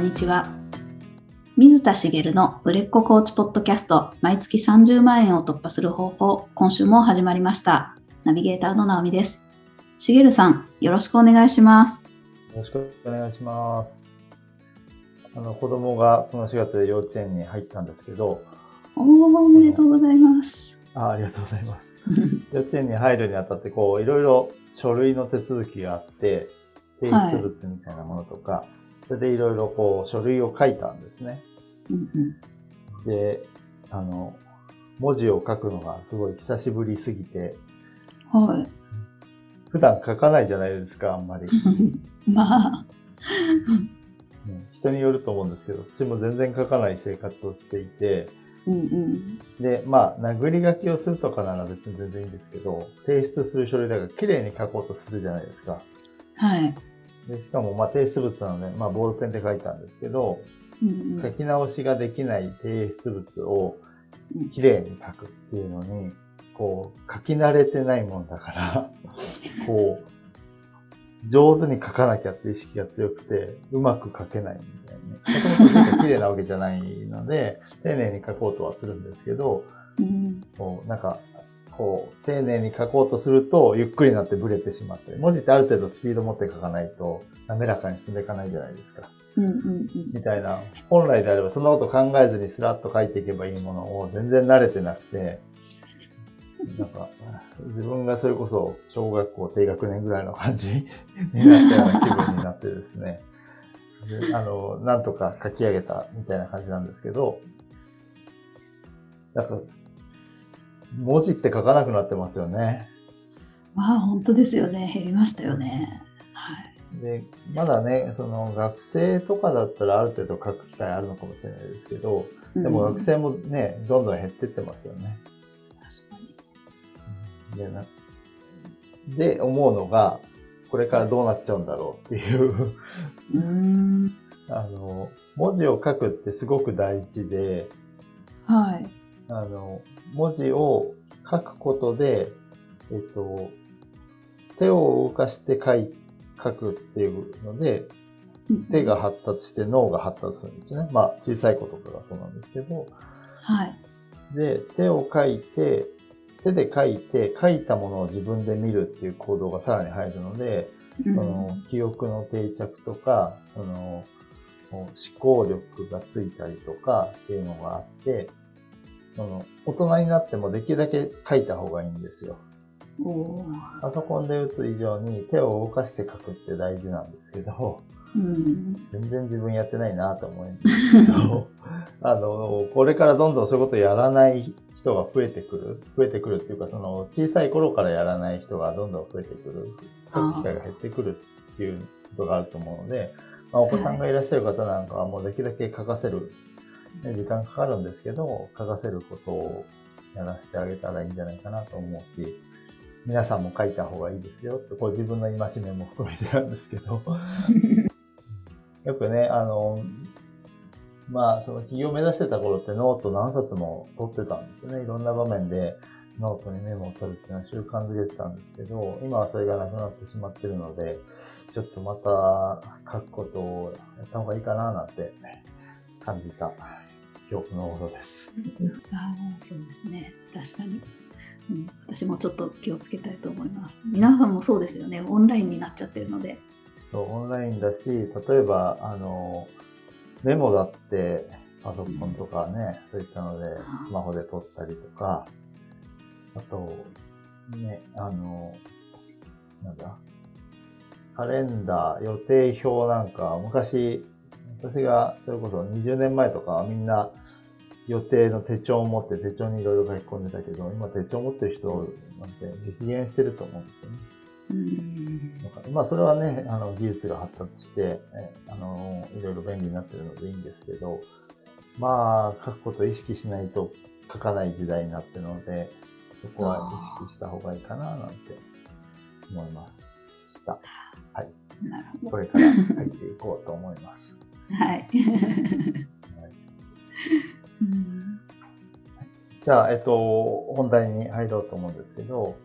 んにちは。水田茂の売れっ子コーチポッドキャスト、毎月30万円を突破する方法、今週も始まりました。ナビゲーターの直美です。茂さん、よろしくお願いします。よろしくお願いします。あの、子供がこの4月で幼稚園に入ったんですけど、おー、おめでとうございます。あありがとうございます。幼稚園に入るにあたって、こう、いろいろ書類の手続きがあって、提出物みたいなものとか、それでいろいろこう、書類を書いたんですね。うんうん、で、あの、文字を書くのがすごい久しぶりすぎて、は普段書かないじゃないですか、あんまり。い。まあ、ね人によると思うんですけど、私も全然書かない生活をしていて、うんうん。で、まあ、殴り書きをするとかなら別に全然いいんですけど、提出する書類だから綺麗に書こうとするじゃないですか。はい。でしかも、まあ、提出物なので、まあ、ボールペンで書いたんですけど、うんうん。書き直しができない提出物をうん。綺麗に書くっていうのに、こう、書き慣れてないもんだから、こう、上手に書かなきゃって意識が強くて、うまく書けないみたいなね。もとも綺麗なわけじゃないので、丁寧に書こうとはするんですけど、うん。こう、なんか、こう、丁寧に書こうとすると、ゆっくりになってブレてしまって、文字ってある程度スピード持って書かないと、滑らかに進んでいかないじゃないですか。うんうんうんみたいな。本来であれば、そんなこと考えずにスラッと書いていけばいいものを、全然慣れてなくて、なんか、自分がそれこそ、小学校低学年ぐらいの感じになったような気分になってですね。であの、なんとか書き上げたみたいな感じなんですけど、なんか、文字って書かなくなってますよね。まあ、本当ですよね。減りましたよね。はい。で、まだね、その学生とかだったらある程度書く機会あるのかもしれないですけど、でも学生もね、どんどん減ってってますよね。確かに。で、なで思うのが、これからどうなっちゃうんだろうっていう、う。あの、文字を書くってすごく大事で、はい。あの、文字を書くことで、えっと、手を動かして書い、書くっていうので、手が発達して脳が発達するんですね。まあ、小さい子とかがそうなんですけど、はい。で、手を書いて、手で書いて、書いたものを自分で見るっていう行動がさらに入るので、うんその記憶の定着とか、その思考力がついたりとかっていうのがあって、その大人になってもできるだけ書いた方がいいんですよ。パソコンで打つ以上に手を動かして書くって大事なんですけど、うん。全然自分やってないなと思うんですけど、あの、これからどんどんそういうことやらない人が増えてくる。増えてくるっていうか、その小さい頃からやらない人がどんどん増えてくる。書く機会が減ってくるっていうことがあると思うので、まあ、お子さんがいらっしゃる方なんかはもうできるだけ書かせる、ね、時間かかるんですけど、書かせることをやらせてあげたらいいんじゃないかなと思うし、皆さんも書いた方がいいですよって、こう自分の戒めも含めてなんですけど、よくね、あの、まあ、その起業を目指してた頃ってノート何冊も取ってたんですよね。いろんな場面でノートにメモを取るっていうのは習慣づけてたんですけど、今はそれがなくなってしまってるので、ちょっとまた書くことをやった方がいいかななんて感じた今日のことです。ああ、そうですね。確かに。うん、私もちょっと気をつけたいと思います。皆さんもそうですよね。オンラインになっちゃってるので。そう、オンラインだし、例えば、あの、メモだってパソコンとかね、そういったのでスマホで撮ったりとか、あと、ね、あの、なんだ、カレンダー、予定表なんか、昔、私がそれこそ20年前とかはみんな予定の手帳を持って手帳にいろいろ書き込んでたけど、今手帳持ってる人なんて激減してると思うんですよね。うん。まあそれはね、あの技術が発達して、えあの、いろいろ便利になってるのでいいんですけど、まあ書くことを意識しないと書かない時代になってるので、そこは意識した方がいいかななんて思います。した。なるほこれから書いていこうと思います。ど。はい。うんじゃあ、えっと、本題に入ろうと思うんですけど、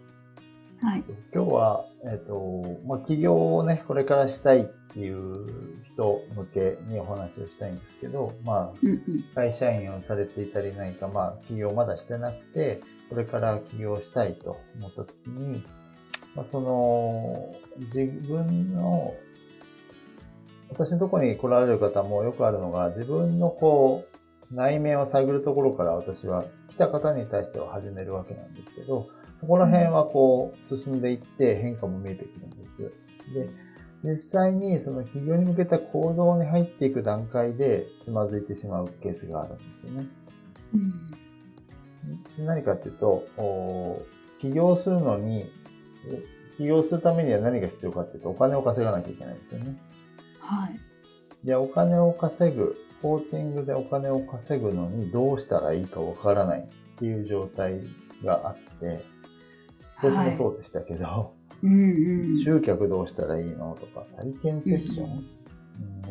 はい。今日は、えっと、まあ、起業をね、これからしたいっっていう人向けにお話をしたいんですけど、まあ、うんうん。会社員をされていたり何か、まあ、起業まだしてなくて、これから起業したいと思った時に、まあ、その、自分の、私のところに来られる方もよくあるのが、自分のこう、内面を探るところから私は来た方に対しては始めるわけなんですけど、そこら辺はこう、進んでいって変化も見えてくるんです。で、実際にその企業に向けた行動に入っていく段階でつまずいてしまうケースがあるんですよね。うん。何かっていうと、お起業するのに、え起業するためには何が必要かっていうと、お金を稼がなきゃいけないんですよね。はい。で、お金を稼ぐ、コーチングでお金を稼ぐのにどうしたらいいかわからないっていう状態があって、私もそうでしたけど、うんうん。集客どうしたらいいのとか、体験セッション、うん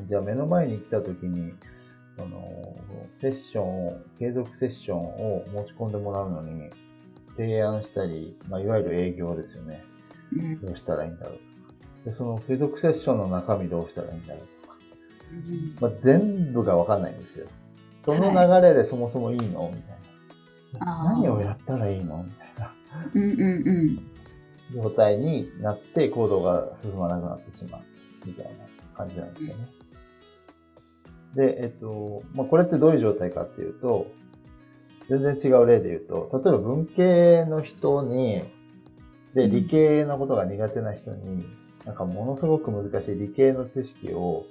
じゃあ目の前に来た時に、その、セッションを、継続セッションを持ち込んでもらうのに、提案したり、まあ、いわゆる営業ですよね。うんどうしたらいいんだろう。で、その継続セッションの中身どうしたらいいんだろう。まあ、全部がわかんないんですよ。どの流れでそもそもいいの？みたいな。あー何をやったらいいの？みたいなうんうんうん。状態になって行動が進まなくなってしまう。みたいな感じなんですよね。で、えっと、まあ、これってどういう状態かっていうと、全然違う例で言うと、例えば文系の人に、で、理系のことが苦手な人に、なんかものすごく難しい理系の知識を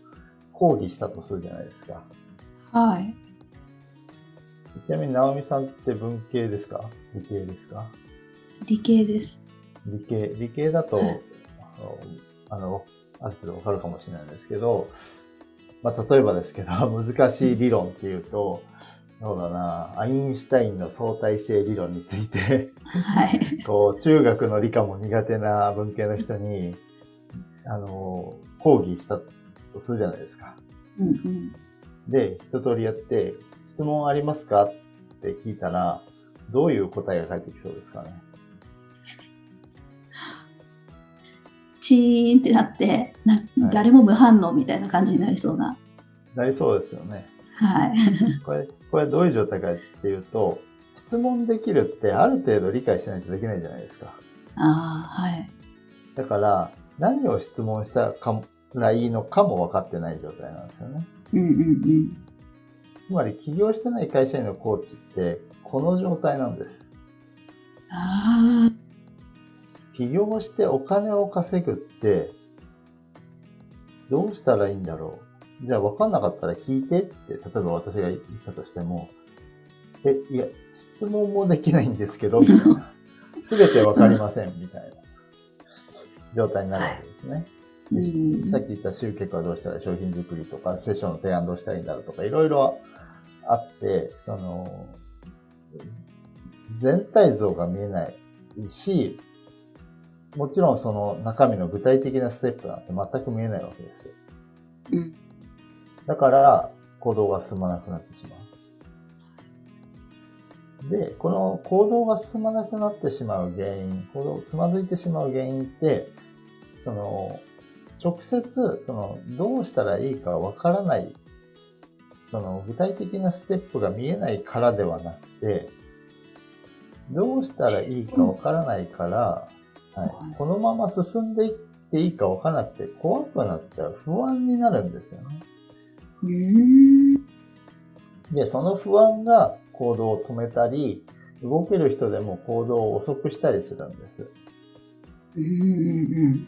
講義したとするじゃないですか。はい。ちなみに、直美さんって文系ですか？理系ですか？理系です。理系、理系だとはい、あの、ある程度わかるかもしれないんですけど、まあ、例えばですけど、難しい理論っていうと、そうだな、アインシュタインの相対性理論について、はい。こう、中学の理科も苦手な文系の人に、あの、講義したとするじゃないですか。うんうん。で、一通りやって、質問ありますか？って聞いたら、どういう答えが返ってきそうですかね？チーンってなって、誰も無反応みたいな感じになりそうな。なりそうですよね。はい。これ、これどういう状態かっていうと、質問できるってある程度理解しないとできないじゃないですか。ああ、はい。だから、何を質問したらいいのかも分かってない状態なんですよね。うんうんうん。つまり、起業してない会社員のコーチって、この状態なんです。あ起業してお金を稼ぐって、どうしたらいいんだろう。じゃあ分かんなかったら聞いてって、例えば私が言ったとしても、え、いや、質問もできないんですけど、みたいな。すべて分かりません、みたいな状態になるわけですね。あ。うでん。さっき言った集客はどうしたら商品作りとか、セッションの提案どうしたらいいんだろうとか、いろいろあって、その、全体像が見えないし、もちろんその中身の具体的なステップなんて全く見えないわけです。うん。だから、行動が進まなくなってしまう。で、この行動が進まなくなってしまう原因、行動、つまずいてしまう原因って、その、直接、その、どうしたらいいかわからない、その、具体的なステップが見えないからではなくて、どうしたらいいかわからないから、はい、このまま進んでいっていいかわからなくて怖くなっちゃう、不安になるんですよね。で、その不安が行動を止めたり、動ける人でも行動を遅くしたりするんです。うんうん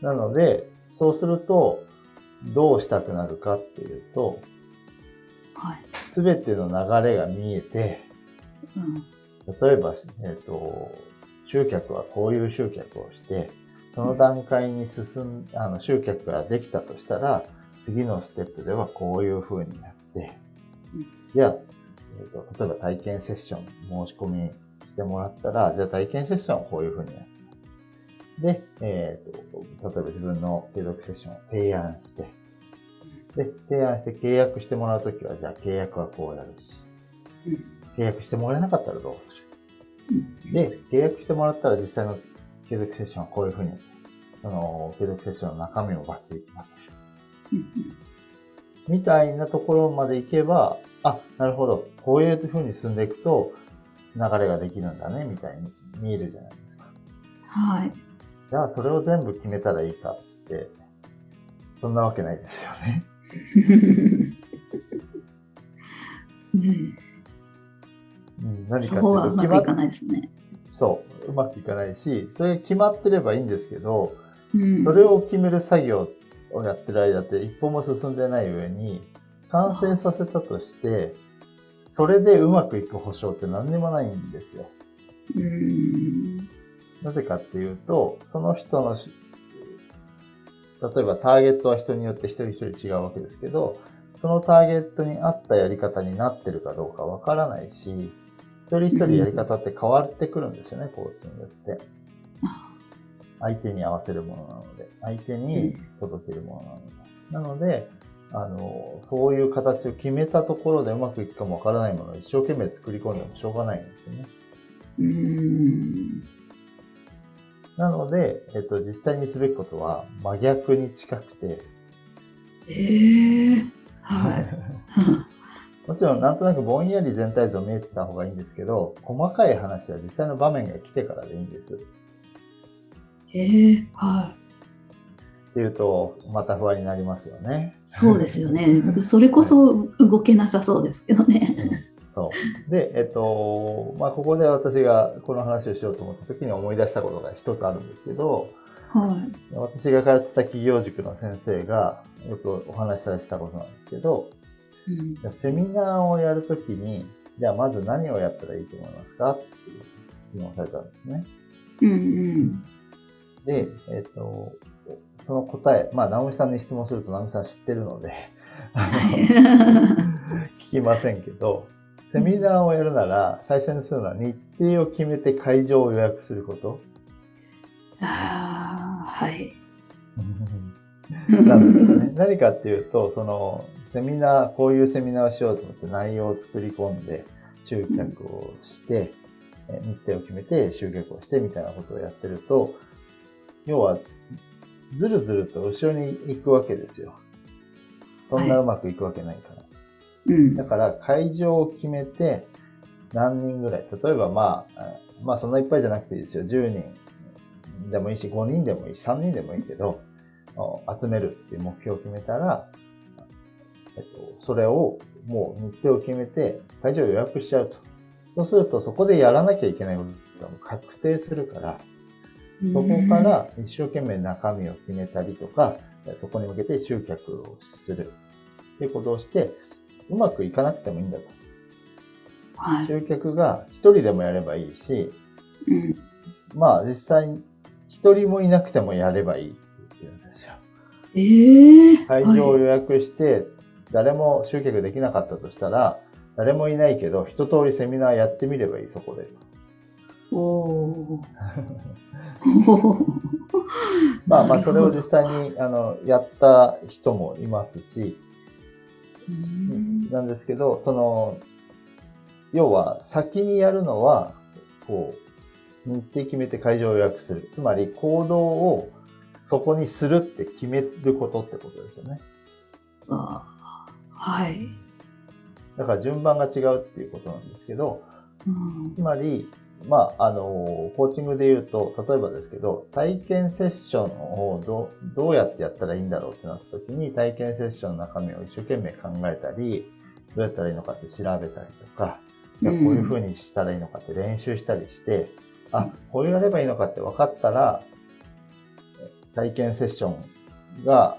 なので、そうすると、どうしたくなるかっていうと、はい。すべての流れが見えて、うん。例えば、えっ、と、集客はこういう集客をして、その段階に進ん、あの、集客ができたとしたら、次のステップではこういう風にやってうん、じゃあ、えっ、と、例えば体験セッション申し込みしてもらったら、じゃあ体験セッションをこういう風にやって、で、えっ、と、例えば自分の継続セッションを提案して、で、提案して契約してもらうときは、じゃあ契約はこうやるし、うん契約してもらえなかったらどうする？うん。で、契約してもらったら実際の継続セッションはこういうふうにその継続セッションの中身もバッチリ決まってる。みたいなところまで行けば、あ、なるほど。こういう風に進んでいくと流れができるんだね、みたいに見えるじゃないですか。はい。じゃあそれを全部決めたらいいかって、そんなわけないですよね。うん、うん、何かっていうと決まっないですね。そう、うまくいかないし、それ決まってればいいんですけど、うん、それを決める作業をやってる間って一歩も進んでない上に、完成させたとして、それでうまくいく保証って何にもないんですよ。うん。なぜかっていうと、その人のし、例えばターゲットは人によって一人一人違うわけですけど、そのターゲットに合ったやり方になってるかどうかわからないし、一人一人やり方って変わってくるんですよね、コーチングって。相手に合わせるものなので、相手に届けるものなので。なので、あの、そういう形を決めたところでうまくいくかもわからないものを一生懸命作り込んでもしょうがないんですよね。うん。なので、えっと、実際にすべきことは真逆に近くて、ええはい。もちろんなんとなくぼんやり全体像見えてた方がいいんですけど、細かい話は実際の場面が来てからでいいんです。ええはっていうと、また不安になりますよね。い。そうですよね。それこそ動けなさそうですけどね。そう。で、えっと、まあ、ここで私がこの話をしようと思った時に思い出したことが一つあるんですけど、はい。私が通ってた企業塾の先生がよくお話しされてたことなんですけど、うんセミナーをやるときに、じゃあまず何をやったらいいと思いますかっていう質問をされたんですね。うんうん。で、えっ、と、その答え、まあ、直美さんに質問すると直美さん知ってるので、聞きませんけど、セミナーをやるなら、最初にするのは日程を決めて会場を予約すること。ああ、はい。なんですよね。何かっていうと、その、セミナー、こういうセミナーをしようと思って内容を作り込んで、集客をして、え日程を決めて集客をしてみたいなことをやってると、要は、ずるずると後ろに行くわけですよ。そんなうまくいくわけないから。うんだ。から会場を決めて何人ぐらい、例えばまあ、あまあそんないっぱいじゃなくていいですよ。10人でもいいし、5人でもいいし、3人でもいいけど、お集めるっていう目標を決めたら、えっと、それをもう日程を決めて会場を予約しちゃうと。そうするとそこでやらなきゃいけないことが確定するから、そこから一生懸命中身を決めたりとか、そこに向けて集客をするっていうことをして、うまくいかなくてもいいんだと。はい。集客が一人でもやればいいし、うん。まあ実際に一人もいなくてもやればいいって言うんですよ。ええ会場を予約して、誰も集客できなかったとしたら、誰もいないけど、一通りセミナーやってみればいい、そこで。おお。まあまあ、それを実際に、あの、やった人もいますし、うんなんですけど、その、要は先にやるのは、こう、日程決めて会場を予約する。つまり行動をそこにするって決めることってことですよね。あはい。だから順番が違うっていうことなんですけど、うんつまり、まあ、あの、コーチングで言うと、例えばですけど、体験セッションをどうどうやってやったらいいんだろうってなった時に、体験セッションの中身を一生懸命考えたり、どうやったらいいのかって調べたりとか、じゃあこういう風にしたらいいのかって練習したりして、あ、こうやればいいのかって分かったら、体験セッションが、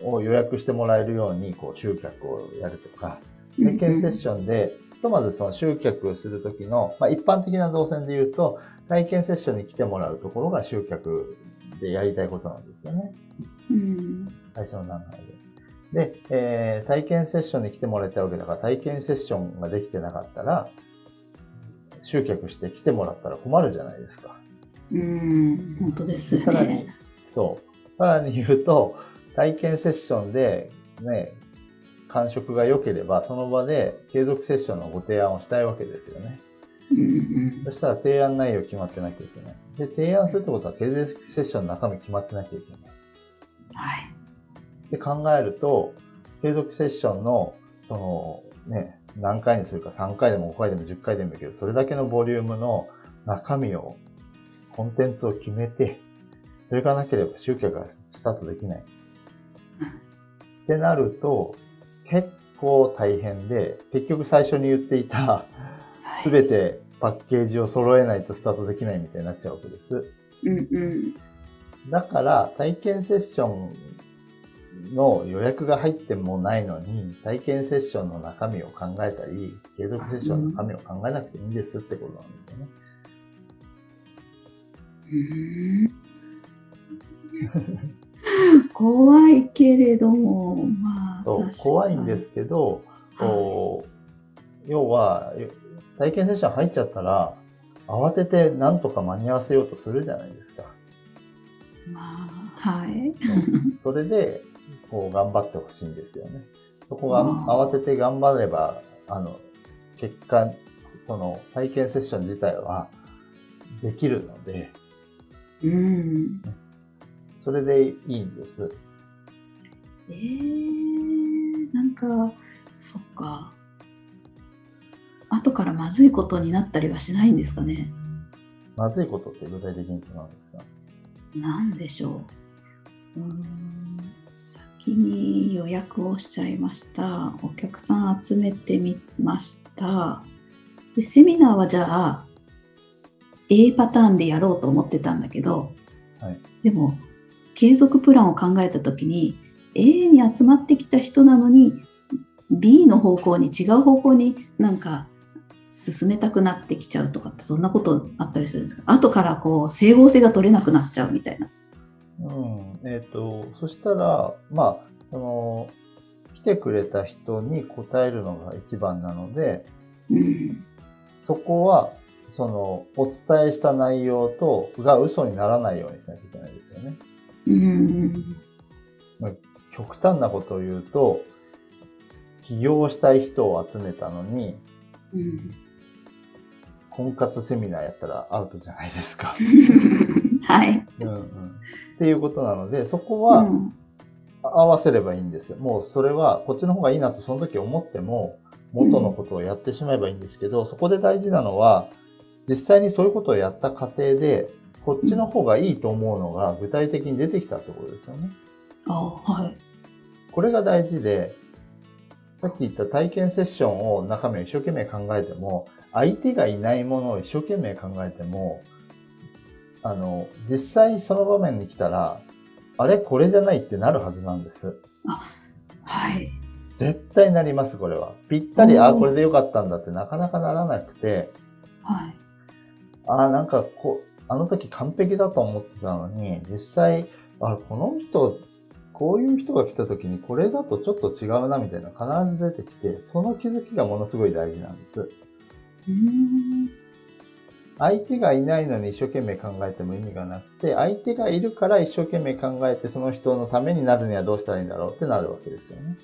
を予約してもらえるように、こう、集客をやるとか、体験セッションで、ひとまずその集客をするときの、まあ、一般的な動線で言うと、体験セッションに来てもらうところが集客でやりたいことなんですよね。うん最初の段階で。で、えー体験セッションに来てもらいたいわけだから、体験セッションができてなかったら、集客して来てもらったら困るじゃないですか。うん、本当ですでさらにね。、そう。さらに言うと、体験セッションで、ね、感触が良ければ、その場で継続セッションのご提案をしたいわけですよね。うんそしたら提案内容決まってなきゃいけない。で、提案するってことは継続セッションの中身決まってなきゃいけない。はい。で考えると、継続セッションの、その、ね、何回にするか3回でも5回でも10回でもいいけど、それだけのボリュームの中身を、コンテンツを決めて、それがなければ集客がスタートできない。ってなると、結構大変で、結局最初に言っていた、はいすべてパッケージを揃えないとスタートできないみたいになっちゃうわけです。うんうん。だから、体験セッションの予約が入ってもないのに、体験セッションの中身を考えたり、継続セッションの中身を考えなくていいんですってことなんですよね。うん 怖いけれども、まあ。そう確、かに怖いんですけど、こう要は、体験セッション入っちゃったら、慌ててなんとか間に合わせようとするじゃないですか。まあ、はい。それで、こう、頑張ってほしいんですよね。そこが慌てて頑張れば、あの、結果、その、体験セッション自体はできるので、うん。それでいいんです。えー、なんか、そっか。後からまずいことになったりはしないんですかね。まずいことって具体的に違うんですか？なんでしょう。うーん先に予約をしちゃいました。お客さん集めてみました。でセミナーはじゃあ A パターンでやろうと思ってたんだけど、はいでも継続プランを考えた時に A に集まってきた人なのに B の方向に違う方向になんか進めたくなってきちゃうとかってそんなことあったりするんですか？後からこう整合性が取れなくなっちゃうみたいな。うん。えっ、と、そしたら、まあ、その、来てくれた人に答えるのが一番なので、うんそこは、その、お伝えした内容と、が嘘にならないようにしなきゃいけないですよね。うん極端なことを言うと、起業したい人を集めたのに、うん婚活セミナーやったらアウトじゃないですか。はい。うんうん。っていうことなので、そこうはん合わせればいいんですよ。もうそれはこっちの方がいいなとその時思っても、元のことをやってしまえばいいんですけど、そこで大事なのは、実際にそういうことをやった過程で、こっちの方がいいと思うのが具体的に出てきたってことですよね。あはい。これが大事で、さっき言った体験セッションを中身を一生懸命考えても、相手がいないものを一生懸命考えても、あの、実際その場面に来たら、あれこれじゃないってなるはずなんです。はい。絶対なります、これは。ぴったり、おーあ、これでよかったんだってなかなかならなくて、はい。あ、なんかこう、あの時完璧だと思ってたのに、実際、あ、この人、こういう人が来た時にこれだとちょっと違うなみたいな必ず出てきて、その気づきがものすごい大事なんです。相手がいないのに一生懸命考えても意味がなくて、相手がいるから一生懸命考えてその人のためになるにはどうしたらいいんだろうってなるわけですよね。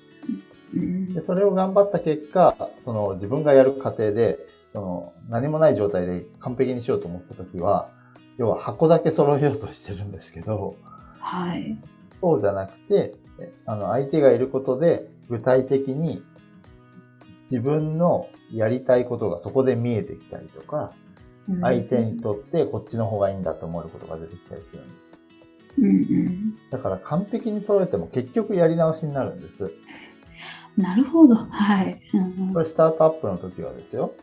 で、それを頑張った結果、その自分がやる過程で、その何もない状態で完璧にしようと思った時は、要は箱だけ揃えようとしてるんですけど、はい。そうじゃなくて、えあの、相手がいることで具体的に自分のやりたいことがそこで見えてきたりとか、相手にとってこっちの方がいいんだと思えることが出てきたりするんです。うんうん。だから完璧に揃えても結局やり直しになるんです。なるほど。はい。うんこれスタートアップの時はですよ。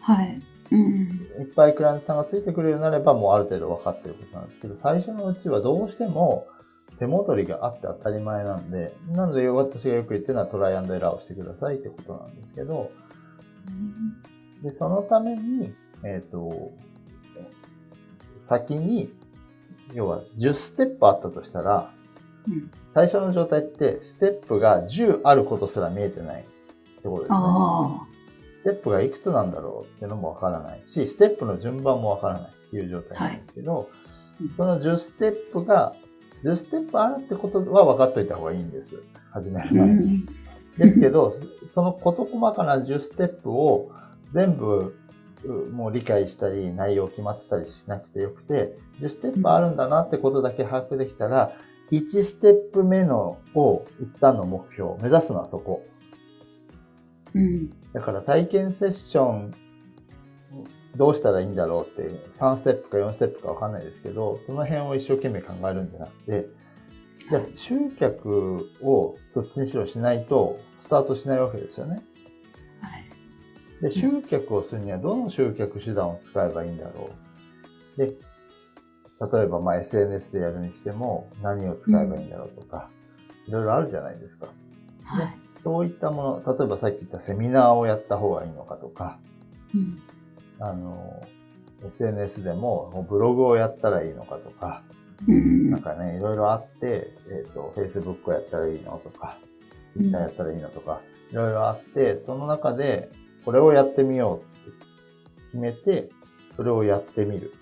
はい。うんいっぱいクライアントさんがついてくるようになればもうある程度分かってることなんですけど、最初のうちはどうしても手戻りがあって当たり前なんで、なので私がよく言ってるのはトライアンドエラーをしてくださいってことなんですけど、で、そのために、えっ、と、先に、要は10ステップあったとしたら、うん。最初の状態ってステップが10あることすら見えてないってことですね。あステップがいくつなんだろうっていうのもわからないし、ステップの順番もわからないっていう状態なんですけど、うん。その10ステップが、10ステップあるってことは分かっといた方がいいんです。始める前に。んですけど、その事細かな10ステップを全部もう理解したり、内容決まってたりしなくてよくて、10ステップあるんだなってことだけ把握できたら、1ステップ目のを一旦の目標、目指すのはそこ。うん。だから体験セッション、どうしたらいいんだろうって、3ステップか4ステップかわかんないですけど、その辺を一生懸命考えるんじゃなくて、じゃあ集客をどっちにしろしないと、スタートしないわけですよね。はい。で、集客をするにはどの集客手段を使えばいいんだろう。で、例えばまあ SNS でやるにしても何を使えばいいんだろうとか、いろいろあるじゃないですか。はい。そういったもの、例えばさっき言ったセミナーをやった方がいいのかとか、うん。あの、SNS でもブログをやったらいいのかとか、うんなんかね、いろいろあって、えっ、と、Facebook をやったらいいのとか、Twitter やったらいいのとか、いろいろあって、その中で、これをやってみようって決めて、それをやってみる。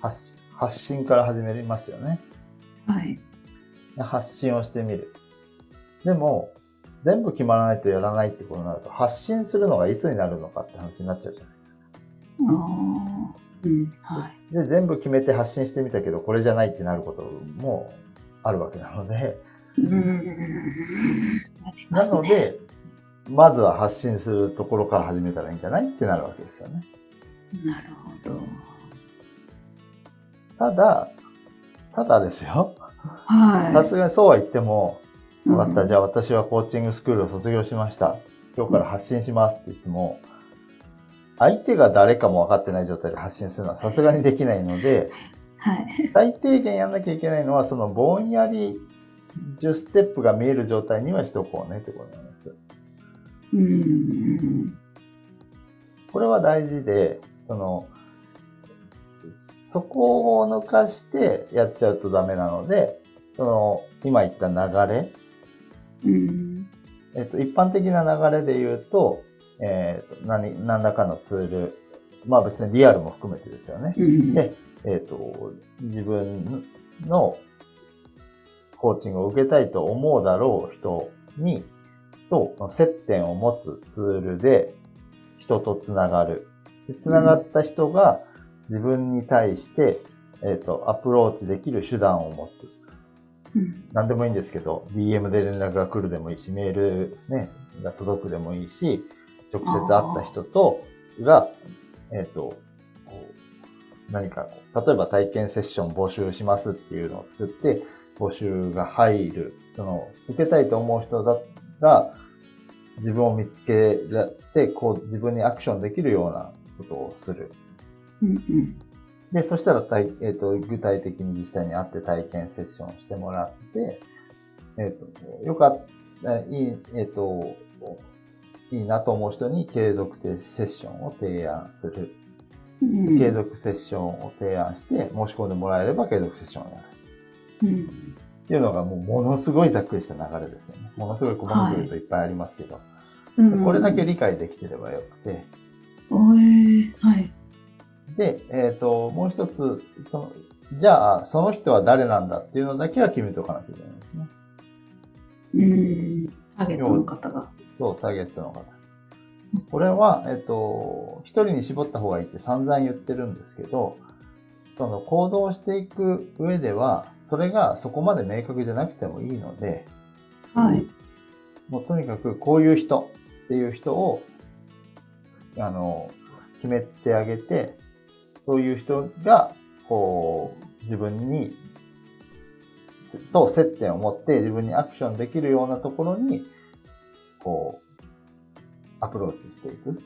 発発信から始めますよね。はい。発信をしてみる。でも、全部決まらないとやらないってことになると、発信するのがいつになるのかって話になっちゃうじゃない。うん。はい。で、全部決めて発信してみたけど、これじゃないってなることもあるわけなので、うん。なので、まずは発信するところから始めたらいいんじゃないってなるわけですよね。なるほど。ただ、ただですよ。はい。さすがにそうは言っても、うんわかった、じゃあ私はコーチングスクールを卒業しました。今日から発信しますって言っても、相手が誰かも分かってない状態で発信するのはさすがにできないので、はい。最低限やんなきゃいけないのは、そのぼんやり10ステップが見える状態にはしとこうねってことなんです。うん。これは大事で、その、そこを抜かしてやっちゃうとダメなので、その、今言った流れ、うん。えっと、一般的な流れで言うと、えっと、何、何らかのツール、まあ別にリアルも含めてですよね。うん。で、えっと、自分のコーチングを受けたいと思うだろう人に、と接点を持つツールで人とつながる。でつながった人が自分に対して、えっ、と、アプローチできる手段を持つ。うん。何でもいいんですけど、DM で連絡が来るでもいいし、メールね、が届くでもいいし、直接会った人と、が、えっ、と、こう何かこう、例えば体験セッション募集しますっていうのを作って、募集が入る、その、受けたいと思う人だが、自分を見つけられて、こう、自分にアクションできるようなことをする。うん。うん。で、そしたら体、えっ、と、具体的に実際に会って体験セッションをしてもらって、えっ、と、よかった、いい、えっ、と、いいなと思う人に継続的セッションを提案する。うん。継続セッションを提案して、申し込んでもらえれば継続セッションをやる。うん。っていうのがもうものすごいざっくりした流れですよね。ものすごい細かく言うといっぱいありますけど、うん。これだけ理解できてればよくて、おえー、はい。で、えっ、と、もう一つ、その、じゃあ、その人は誰なんだっていうのだけは決めておかなきゃいけないんですね。うん。ターゲットの方が。そう、ターゲットの方。これは、えっ、と、一人に絞った方がいいって散々言ってるんですけど、その行動していく上では、それがそこまで明確じゃなくてもいいので、はい。もうとにかくこういう人っていう人を、あの、決めてあげて、そういう人が、こう、自分に、と接点を持って自分にアクションできるようなところに、こう、アプローチしていく。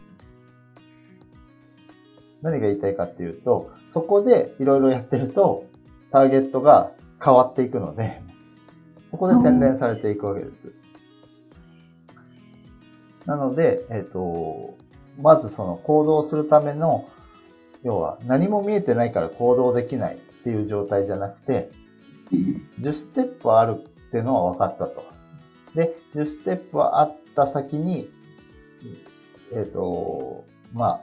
何が言いたいかっていうと、そこでいろいろやってると、ターゲットが変わっていくので、そこで洗練されていくわけです。なので、えっ、と、まずその行動するための、要は何も見えてないから行動できないっていう状態じゃなくて、うん。10ステップあるっていうのは分かったと。で、10ステップはあった先に、えっ、と、まあ、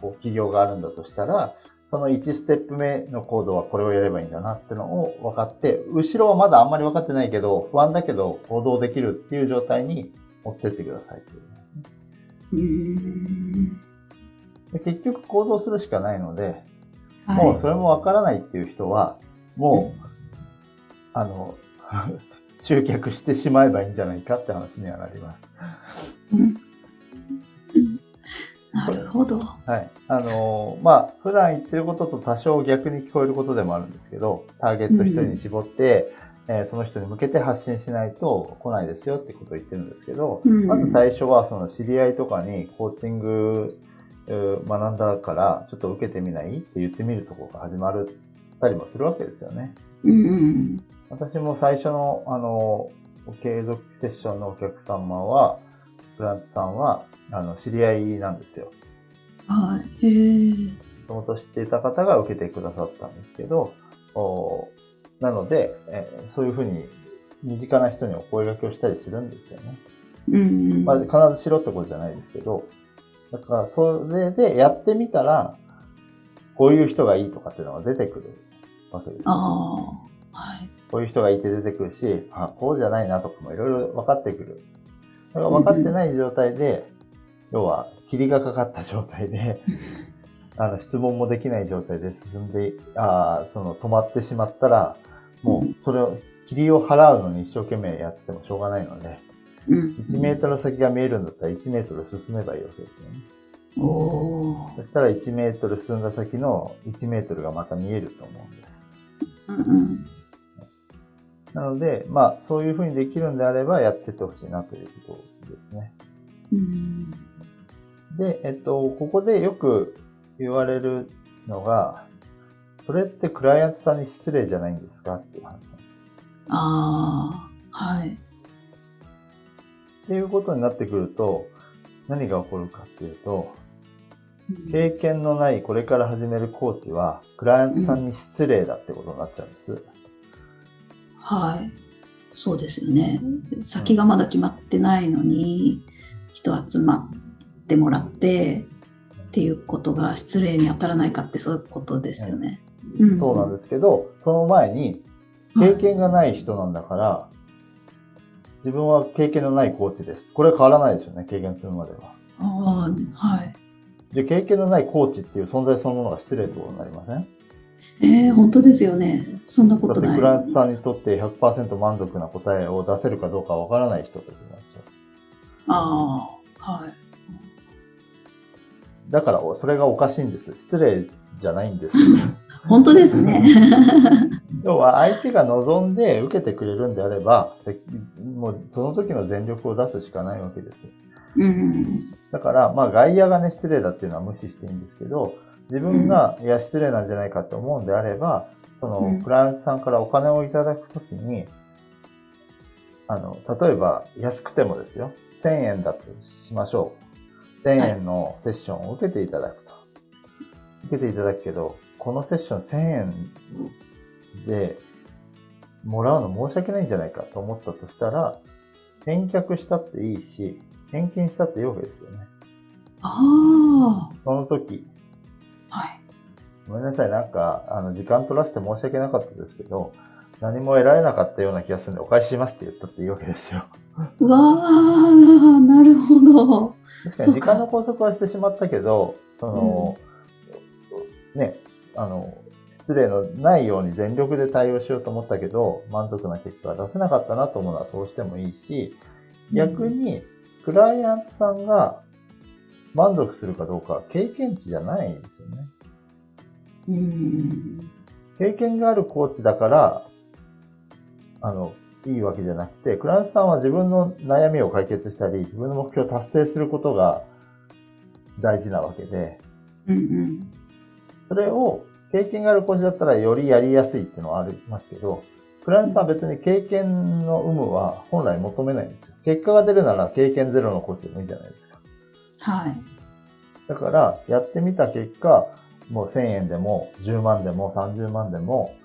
こう企業があるんだとしたら、その1ステップ目の行動はこれをやればいいんだなってのを分かって、後ろはまだあんまり分かってないけど、不安だけど行動できるっていう状態に持ってってくださいっていう。結局行動するしかないので、はい。もうそれもわからないっていう人は、もう、あの、集客してしまえばいいんじゃないかって話にはなります。うんうんなるほど。はい。あのーまあ、普段言ってることと多少逆に聞こえることでもあるんですけど、ターゲット一人に絞って、えーその人に向けて発信しないと来ないですよってことを言ってるんですけど、うんまず最初はその知り合いとかにコーチング、えー学んだからちょっと受けてみない？って言ってみるところが始まるたりもするわけですよね。うんうん私も最初の、あの、継続セッションのお客様は、クラントさんは、あの、知り合いなんですよ。はい。へえ。もともと知っていた方が受けてくださったんですけど、おなので、えーそういうふうに身近な人にお声掛けをしたりするんですよね。うんうん。まあ、必ずしろってことじゃないですけど、だからそれでやってみたら、こういう人がいいとかっていうのが出てくるわけです。ああ。はい。こういう人がいて出てくるし、あ、こうじゃないなとかもいろいろ分かってくる。だから分かってない状態で、要は霧がかかった状態で、あの質問もできない状態で進んで、あーその止まってしまったら、もうそれを、霧を払うのに一生懸命やっててもしょうがないので、うん。1メートル先が見えるんだったら1メートル進めばいいわけですよね。そしたら1メートル進んだ先の1メートルがまた見えると思うんです。うんうん。なので、まあ、そういうふうにできるんであればやってってほしいなということですね。うん。で、えっと、ここでよく言われるのが、それってクライアントさんに失礼じゃないんですかっていう話。っああ。はい。ていうことになってくると、何が起こるかっていうと、うん経験のないこれから始めるコーチは、クライアントさんに失礼だってことになっちゃうんです。はい。そうですよね。先がまだ決まってないのに、人集まってもらって、っていうことが失礼に当たらないかってそういうことですよね。うんそうなんですけど、その前に、経験がない人なんだから、自分は経験のないコーチです。これは変わらないですよね、経験するまでは。ああ、はい。で、経験のないコーチっていう存在そのものが失礼ってことになりませんえー、本当ですよね。そんなことない。てクライアントさんにとって100%満足な答えを出せるかどうかわからない人たちになっちゃう。ああ、はい。だから、それがおかしいんです。失礼じゃないんです。本当ですね。要は、相手が望んで受けてくれるんであれば、でもうその時の全力を出すしかないわけです。うん。だから、まあ、外野がね、失礼だっていうのは無視していいんですけど、自分が、いや、失礼なんじゃないかって思うんであれば、その、うんクライアントさんからお金をいただくときに、あの、例えば、安くてもですよ、1000円だとしましょう。1000円のセッションを受けていただくと。受けていただくけど、このセッション1000円でもらうの申し訳ないんじゃないかと思ったとしたら、返却したっていいし、返金したっていいわけですよね。あその時、あ、はい。ごめんなさい、なんか、あの、時間取らせて申し訳なかったですけど、何も得られなかったような気がするんで、お返ししますって言ったっていいわけですよ。うわあ、なるほど。確かに時間の拘束はしてしまったけど、その、ね、あの、失礼のないように全力で対応しようと思ったけど、満足な結果は出せなかったなと思うのはそうしてもいいし、逆に、クライアントさんが満足するかどうかは経験値じゃないんですよね。うん。経験があるコーチだから、あの、いいわけじゃなくて、クライアントさんは自分の悩みを解決したり、自分の目標を達成することが大事なわけで、うんうん。それを経験があるコーチだったらよりやりやすいっていうのはありますけど、クライアントさんは別に経験の有無は本来求めないんですよ。結果が出るなら経験ゼロのコーチでもいいじゃないですか。はい。だから、やってみた結果、もう1000円でも10万でも30万でも、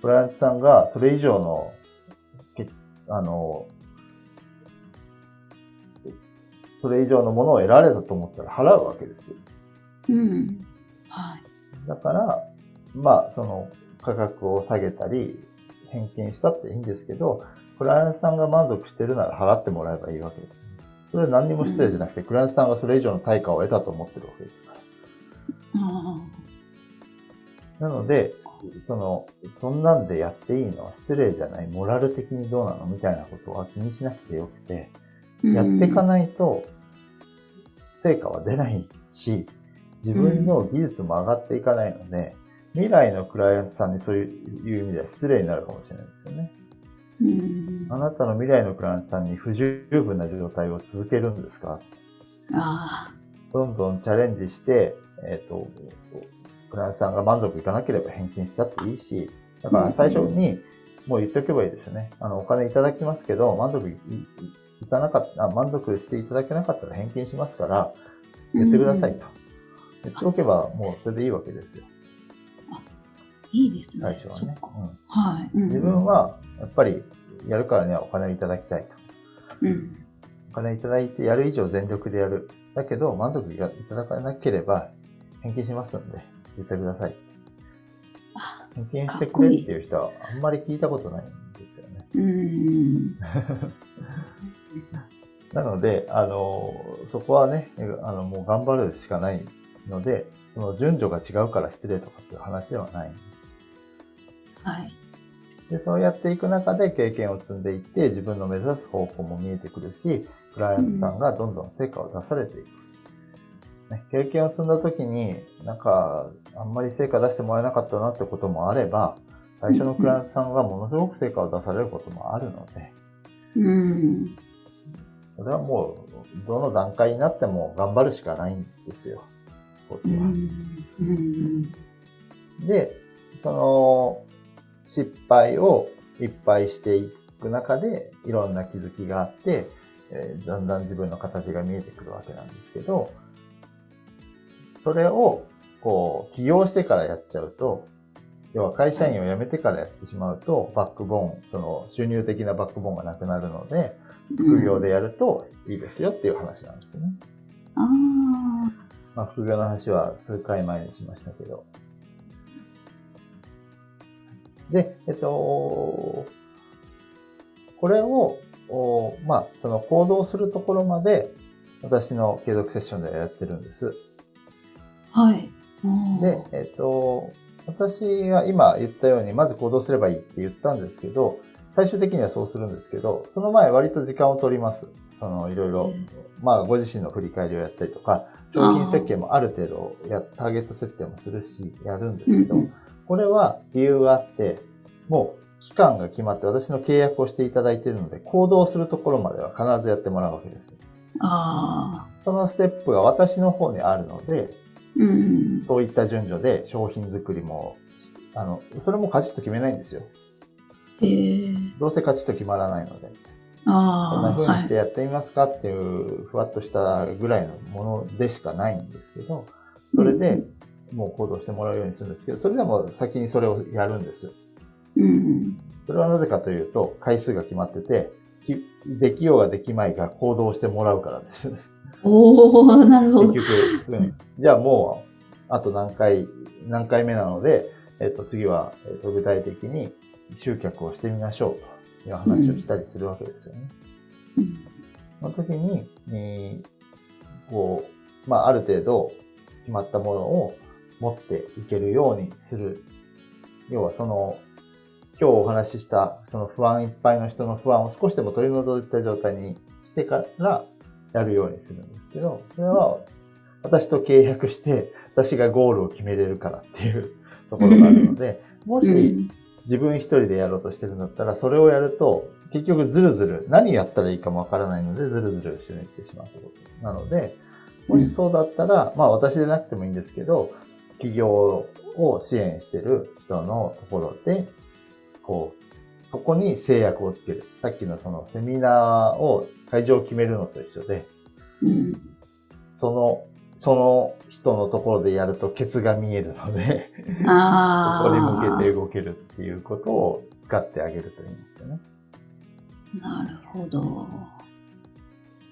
クライアントさんがそれ以上の、けあの、それ以上のものを得られたと思ったら払うわけですよ。うん。はい。だから、まあ、その価格を下げたり、返金したっていいんですけど、クライアントさんが満足してるなら払ってもらえばいいわけですよ。それは何にも失礼じゃなくて、クライアントさんがそれ以上の対価を得たと思ってるわけですから。あなので、その、そんなんでやっていいのは失礼じゃない、モラル的にどうなのみたいなことは気にしなくてよくて、ーやっていかい。ないと、成果は出ないし、自分の技術も上がっていかないので、未来のクライアントさんにそういう意味では失礼になるかもしれないですよね。うんあなたの未来のクライアントさんに不十分な状態を続けるんですか？あどんどんチャレンジして、えっ、と、クライアントさんが満足いかなければ返金したっていいし、だから最初にもう言っておけばいいですよね。あの、お金いただきますけど、満足いいかなかった、あ満足していただけなかったら返金しますから、あ。言ってくださいうんと。言っておけばもうそれでいいわけですよ、いいですね。最初はねはい。うん自分、はやっぱりやるからにはお金をいただきたいと。うん。お金いただいてやる以上全力でやる。だけど満足いただかなければ返金しますんで言ってください。あ返金してくれっていう人はあんまり聞いたことないんですよね。うん。なので、あの、そこはね、あの、もう頑張るしかないので、その順序が違うから失礼とかっていう話ではないん。はい。で、そうやっていく中で経験を積んでいって、自分の目指す方向も見えてくるし、クライアントさんがどんどん成果を出されていく。ね、経験を積んだ時に、なんか、あんまり成果出してもらえなかったなってこともあれば、最初のクライアントさんがものすごく成果を出されることもあるので、うん。それはもう、どの段階になっても頑張るしかないんですよ。こっうちは。ん。うん。で、その失敗をいっぱいしていく中で、いろんな気づきがあって、えーだんだん自分の形が見えてくるわけなんですけど、それを、こう、起業してからやっちゃうと、要は会社員を辞めてからやってしまうと、バックボーン、その収入的なバックボーンがなくなるので、副業でやるといいですよっていう話なんですよね。ああ。まあ、副業の話は数回前にしましたけど。で、えっと、これを、おまあ、その行動するところまで、私の継続セッションではやってるんです。はい。で、えっと、私が今言ったように、まず行動すればいいって言ったんですけど、最終的にはそうするんですけど、その前割と時間を取ります。その、いろいろ、まあ、ご自身の振り返りをやったりとか、商品設計もある程度や、ターゲット設定もするし、やるんですけど、これは理由があって、もう期間が決まって私の契約をしていただいているので、行動するところまでは必ずやってもらうわけです。ああ。そのステップが私の方にあるので、うん。そういった順序で商品作りも、あの、それもカチッと決めないんですよ。へえ。どうせカチッと決まらないので。ああ。こんな風にはいしてやってみますかっていう、ふわっとしたぐらいのものでしかないんですけど、それでもう行動してもらうようにするんですけど、それでも先にそれをやるんです。うん。それはなぜかというと、回数が決まってて、きできようができまいが行動してもらうからです。おおなるほど。結局、うん。じゃあもう、あと何回、何回目なので、えっと、次は、えっと、具体的に集客をしてみましょうという話をしたりするわけですよね。うんその時に、えーこう、まあ、ある程度決まったものを持っていけるようにする。要はその、今日お話しした、その不安いっぱいの人の不安を少しでも取り除いた状態にしてからやるようにするんですけど、それは私と契約して、私がゴールを決めれるからっていう ところがあるので、もし、うん自分一人でやろうとしてるんだったら、それをやると、結局ずるずる、何やったらいいかもわからないので、ずるずるしていってしまうということなので、もしそうだったら、まあ私でなくてもいいんですけど、企業を支援してる人のところで、こう、そこに制約をつける。さっきのそのセミナーを会場を決めるのと一緒で、うん。その、その人のところでやるとケツが見えるので、そこに向けて動けるっていうことを使ってあげるといいんですよね。なるほど。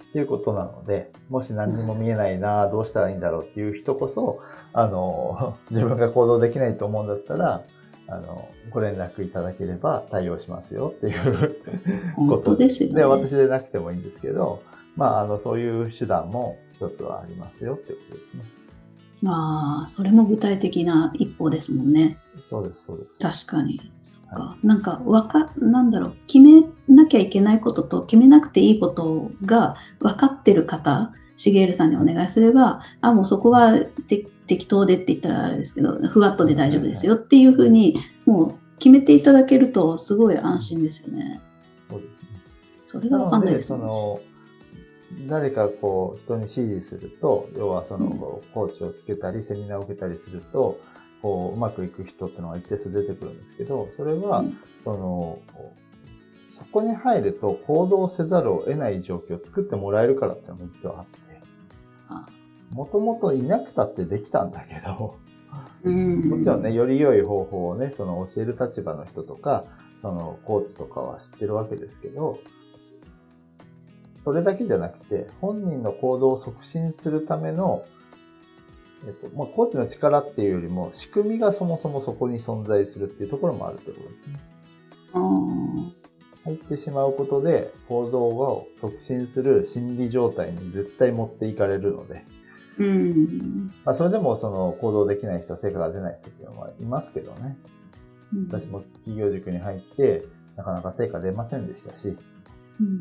っていうことなので、もし何にも見えないな、どうしたらいいんだろうっていう人こそ、あの、自分が行動できないと思うんだったら、あの、ご連絡いただければ対応しますよっていうこ本と当ですよね。で、私でなくてもいいんですけど、まあ、あの、そういう手段も一つはありますよっていうことですね。ああ、それも具体的な一歩ですもんね。そうです、そうです。確かに。そっか。なんか、わか、なんだろう、決めなきゃいけないことと決めなくていいことが分かってる方、しげるさんにお願いすれば、あ、もうそこはて適当でって言ったらあれですけど、ふわっとで大丈夫ですよっていうふうに、もう決めていただけると、すごい安心ですよね。そうですね。それが分かんないですね。の、誰かこう、人に指示すると、要はその、うんコーチをつけたり、セミナーを受けたりすると、こう、うまくいく人っていうのが一定数出てくるんですけど、それは、うんその、そこに入ると行動せざるを得ない状況を作ってもらえるからっていうのも実はあって。あ、もともといなくたってできたんだけど、うん。もちろんね、より良い方法をね、その教える立場の人とか、そのコーチとかは知ってるわけですけど、それだけじゃなくて、本人の行動を促進するための、えっと、まあ、コーチの力っていうよりも、仕組みがそもそもそこに存在するっていうところもあるってことですね。入ってしまうことで、行動を促進する心理状態に絶対持っていかれるので、うん。まあ、それでもその行動できない人、成果が出ない人っていうのはいますけどね。うん私も企業塾に入って、なかなか成果出ませんでしたし、うん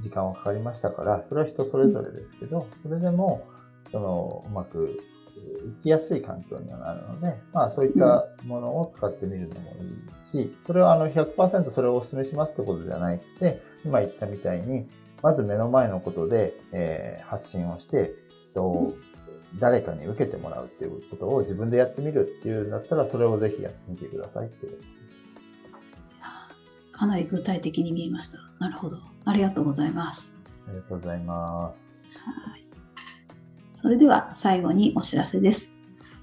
時間はかかりましたから、それは人それぞれですけど、それでも、その、うまくえー生きやすい環境にはなるので、まあそういったものを使ってみるのもいいし、それはあの100%それをお勧めしますってことではなくて、今言ったみたいに、まず目の前のことで、えー発信をして、誰かに受けてもらうっていうことを自分でやってみるっていうんだったら、それをぜひやってみてくださいっていう。かなり具体的に見えました。なるほど。ありがとうございます。ありがとうございます。はい。それでは最後にお知らせです。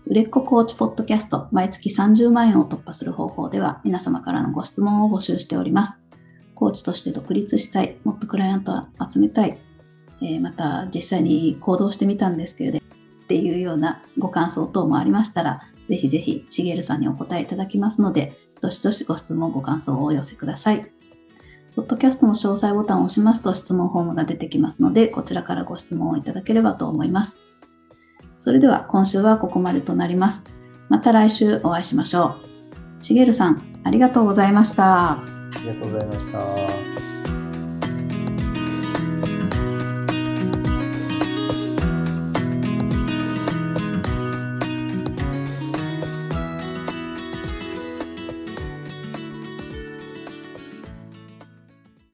売れっ子コーチポッドキャスト毎月30万円を突破する方法では皆様からのご質問を募集しております。コーチとして独立したい、もっとクライアントを集めたい、えーまた実際に行動してみたんですけれどっていうようなご感想等もありましたら、ぜひぜひしげるさんにお答えいただきますので、どしどしご質問、ご感想をお寄せください。ポッドキャストの詳細ボタンを押しますと質問フォームが出てきますので、こちらからご質問をいただければと思います。それでは今週はここまでとなります。また来週お会いしましょう。しげるさん、ありがとうございました。ありがとうございました。